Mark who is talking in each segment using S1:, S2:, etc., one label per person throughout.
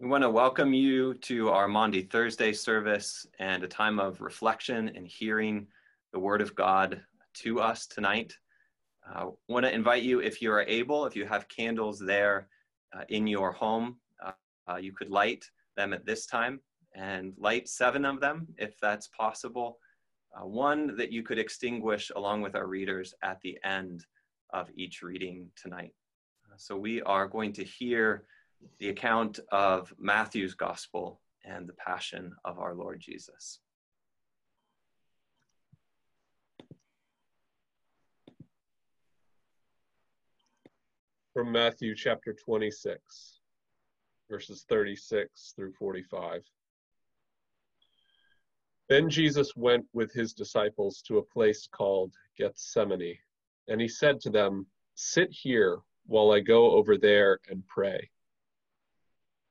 S1: We want to welcome you to our Maundy Thursday service and a time of reflection and hearing the Word of God to us tonight. I uh, want to invite you, if you are able, if you have candles there uh, in your home, uh, you could light them at this time and light seven of them if that's possible. Uh, one that you could extinguish along with our readers at the end of each reading tonight. Uh, so we are going to hear the account of Matthew's gospel and the passion of our Lord Jesus.
S2: From Matthew chapter 26, verses 36 through 45. Then Jesus went with his disciples to a place called Gethsemane, and he said to them, Sit here while I go over there and pray.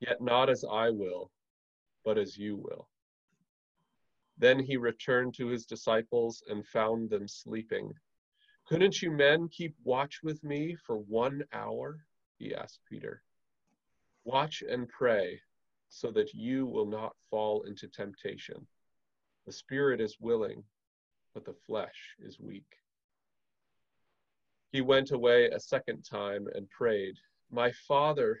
S2: Yet not as I will, but as you will. Then he returned to his disciples and found them sleeping. Couldn't you men keep watch with me for one hour? He asked Peter. Watch and pray so that you will not fall into temptation. The spirit is willing, but the flesh is weak. He went away a second time and prayed, My Father,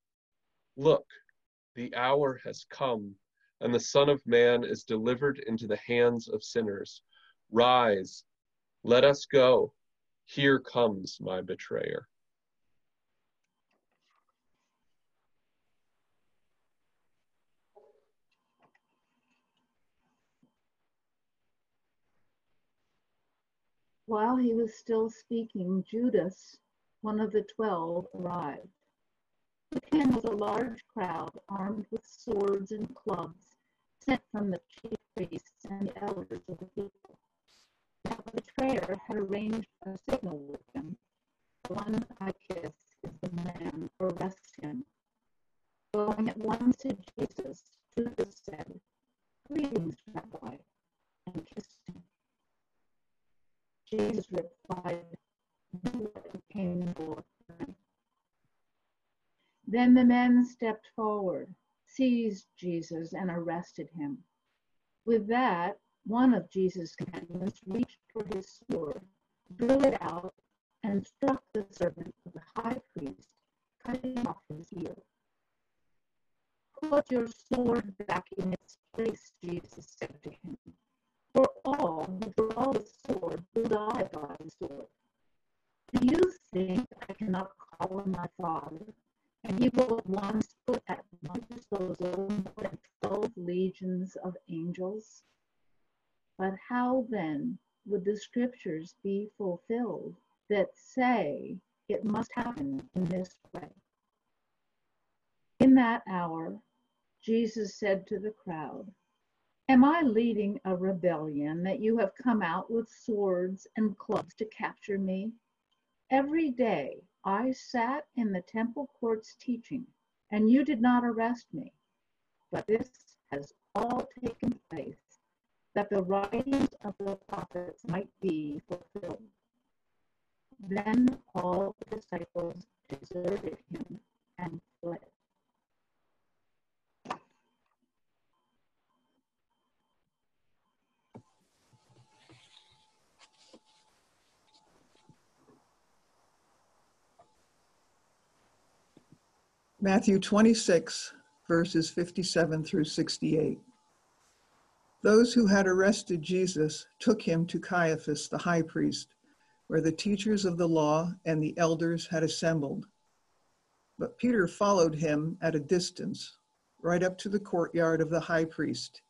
S2: Look, the hour has come, and the Son of Man is delivered into the hands of sinners. Rise, let us go. Here comes my betrayer.
S3: While he was still speaking, Judas, one of the twelve, arrived. Him was a large crowd armed with swords and clubs, sent from the chief priests and the elders of the people. Now the betrayer had arranged a signal with him. The one I kiss is the man, arrest him. Going at once to Jesus, Judas said, Greetings, Rabbi, and kissed him. Jesus replied, Do what you came for then the men stepped forward, seized Jesus, and arrested him. With that, one of Jesus' companions reached for his sword, drew it out, and struck the servant of the high priest, cutting off his ear. Put your sword back in its place, Jesus said to him. For all who draw the sword will die by the sword. Do you think I cannot call on my Father? And he will at once put at my disposal more than twelve legions of angels. But how then would the scriptures be fulfilled that say it must happen in this way? In that hour, Jesus said to the crowd, Am I leading a rebellion that you have come out with swords and clubs to capture me? Every day I sat in the temple courts teaching, and you did not arrest me. But this has all taken place, that the writings of the prophets might be fulfilled. Then all the disciples deserted him and fled.
S4: Matthew 26, verses 57 through 68. Those who had arrested Jesus took him to Caiaphas, the high priest, where the teachers of the law and the elders had assembled. But Peter followed him at a distance, right up to the courtyard of the high priest.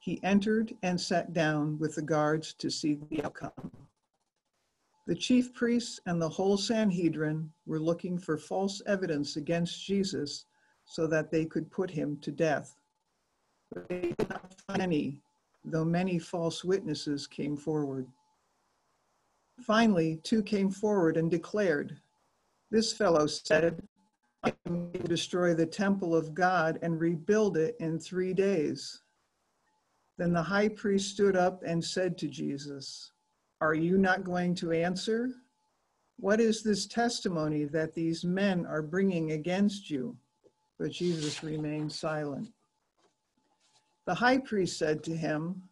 S4: He entered and sat down with the guards to see the outcome. The chief priests and the whole Sanhedrin were looking for false evidence against Jesus so that they could put him to death. But they did not find any, though many false witnesses came forward. Finally, two came forward and declared, This fellow said, I am to destroy the temple of God and rebuild it in three days. Then the high priest stood up and said to Jesus, are you not going to answer? What is this testimony that these men are bringing against you? But Jesus remained silent. The high priest said to him,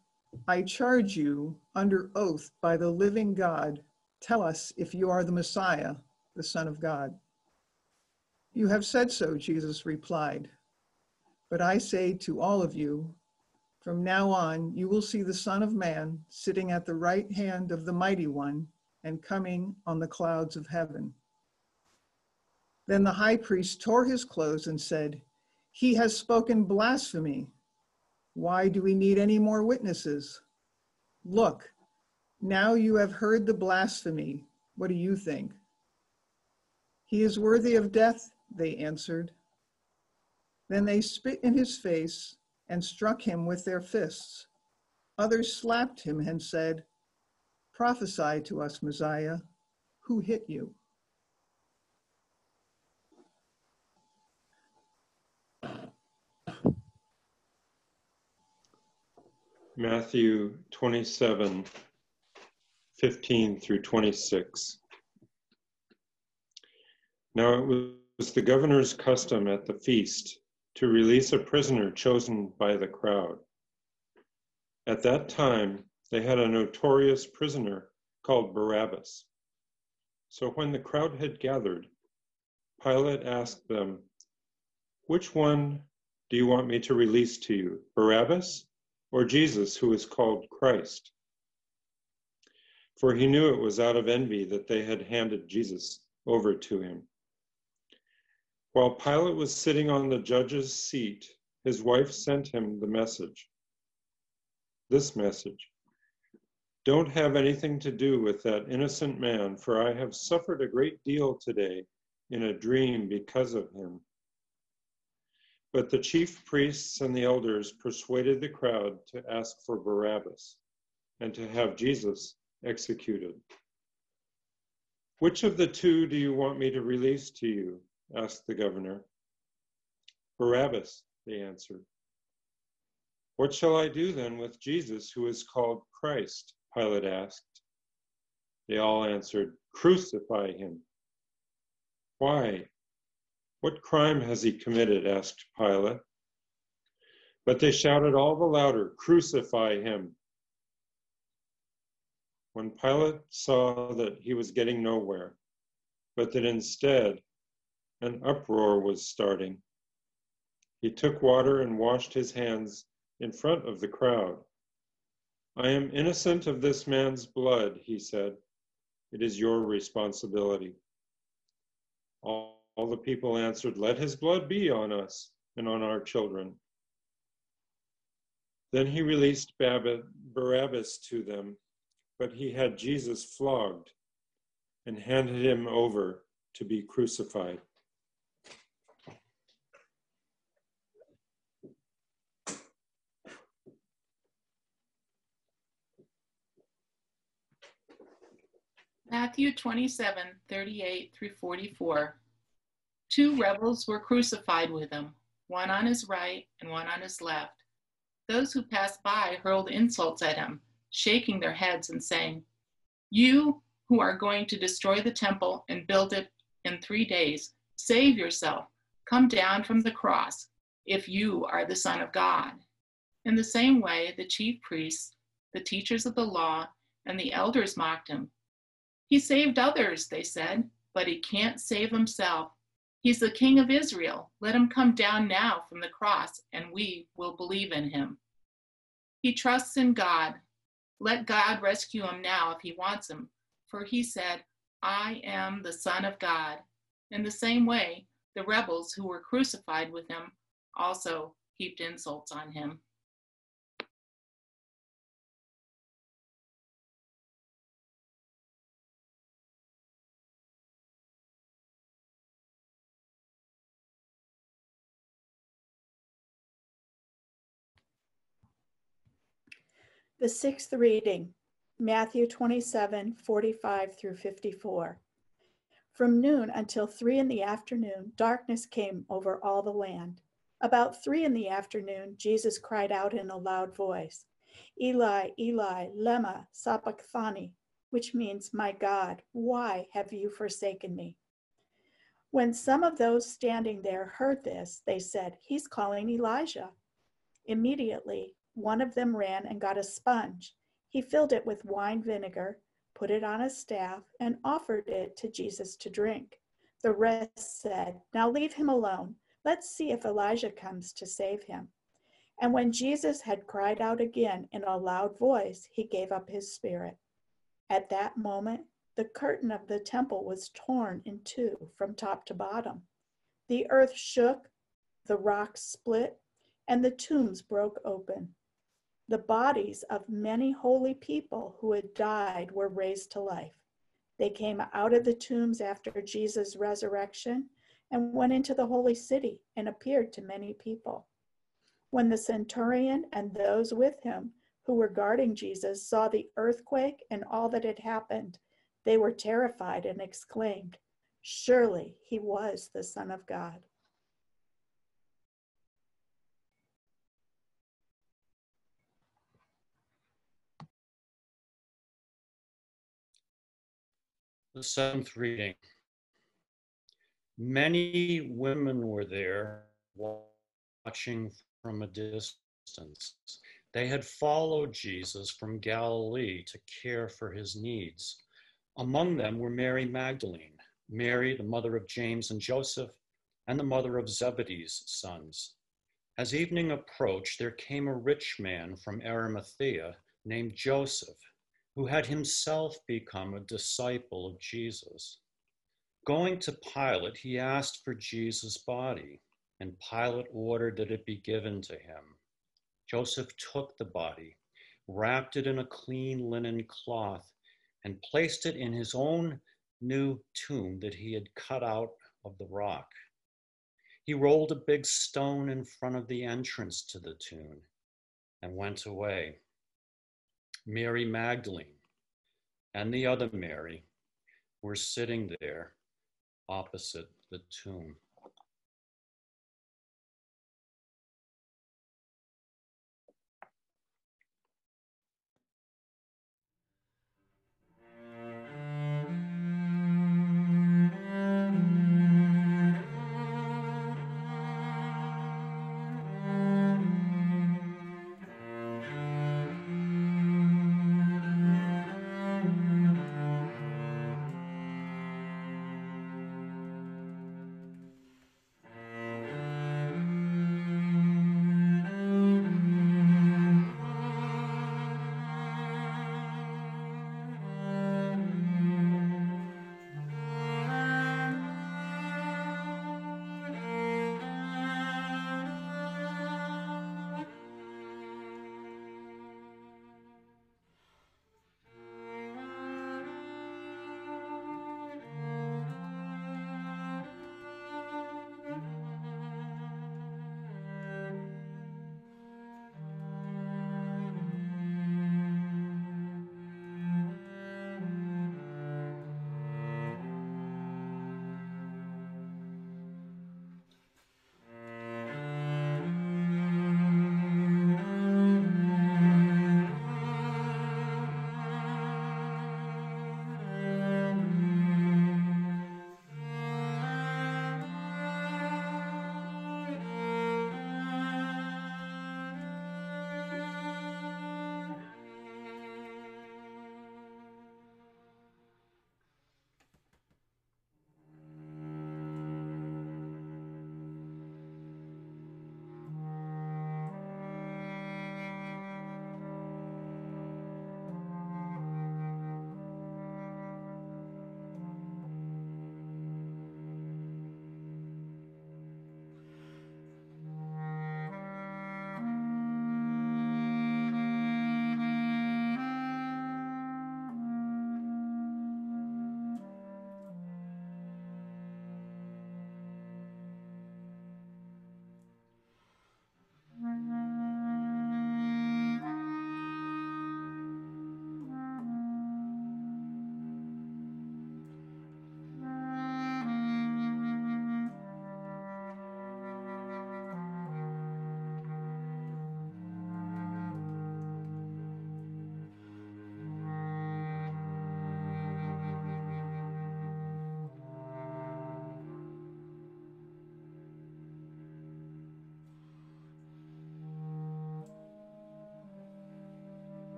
S4: I charge you under oath by the living God, tell us if you are the Messiah, the Son of God. You have said so, Jesus replied. But I say to all of you, from now on, you will see the Son of Man sitting at the right hand of the Mighty One and coming on the clouds of heaven. Then the high priest tore his clothes and said, He has spoken blasphemy. Why do we need any more witnesses? Look, now you have heard the blasphemy. What do you think? He is worthy of death, they answered. Then they spit in his face and struck him with their fists. Others slapped him and said, Prophesy to us, Messiah, who hit you?
S5: Matthew 27, 15 through 26. Now it was the governor's custom at the feast to release a prisoner chosen by the crowd. At that time, they had a notorious prisoner called Barabbas. So when the crowd had gathered, Pilate asked them, Which one do you want me to release to you, Barabbas or Jesus, who is called Christ? For he knew it was out of envy that they had handed Jesus over to him. While Pilate was sitting on the judge's seat, his wife sent him the message. This message Don't have anything to do with that innocent man, for I have suffered a great deal today in a dream because of him. But the chief priests and the elders persuaded the crowd to ask for Barabbas and to have Jesus executed. Which of the two do you want me to release to you? Asked the governor. Barabbas, they answered. What shall I do then with Jesus, who is called Christ? Pilate asked. They all answered, Crucify him. Why? What crime has he committed? asked Pilate. But they shouted all the louder, Crucify him. When Pilate saw that he was getting nowhere, but that instead an uproar was starting. He took water and washed his hands in front of the crowd. I am innocent of this man's blood, he said. It is your responsibility. All, all, the people answered, Let his blood be on us and on our children. Then he released Barabbas to them, but he had Jesus flogged and handed him over to be crucified.
S6: Matthew 27, 38 through 44. Two rebels were crucified with him, one on his right and one on his left. Those who passed by hurled insults at him, shaking their heads and saying, You who are going to destroy the temple and build it in three days, save yourself. Come down from the cross if you are the Son of God. In the same way, the chief priests, the teachers of the law, and the elders mocked him. He saved others, they said, but he can't save himself. He's the King of Israel. Let him come down now from the cross, and we will believe in him. He trusts in God. Let God rescue him now if he wants him, for he said, I am the Son of God. In the same way, the rebels who were crucified with him also heaped insults on him.
S7: The sixth reading, Matthew 27 45 through 54. From noon until three in the afternoon, darkness came over all the land. About three in the afternoon, Jesus cried out in a loud voice, Eli, Eli, lema sabachthani, which means, My God, why have you forsaken me? When some of those standing there heard this, they said, He's calling Elijah. Immediately, one of them ran and got a sponge. He filled it with wine vinegar, put it on a staff, and offered it to Jesus to drink. The rest said, Now leave him alone. Let's see if Elijah comes to save him. And when Jesus had cried out again in a loud voice, he gave up his spirit. At that moment, the curtain of the temple was torn in two from top to bottom. The earth shook, the rocks split, and the tombs broke open. The bodies of many holy people who had died were raised to life. They came out of the tombs after Jesus' resurrection and went into the holy city and appeared to many people. When the centurion and those with him who were guarding Jesus saw the earthquake and all that had happened, they were terrified and exclaimed, Surely he was the Son of God.
S8: The seventh reading. Many women were there watching from a distance. They had followed Jesus from Galilee to care for his needs. Among them were Mary Magdalene, Mary, the mother of James and Joseph, and the mother of Zebedee's sons. As evening approached, there came a rich man from Arimathea named Joseph who had himself become a disciple of Jesus. Going to Pilate, he asked for Jesus' body, and Pilate ordered that it be given to him. Joseph took the body, wrapped it in a clean linen cloth, and placed it in his own new tomb that he had cut out of the rock. He rolled a big stone in front of the entrance to the tomb and went away. Mary Magdalene and the other Mary were sitting there opposite the tomb.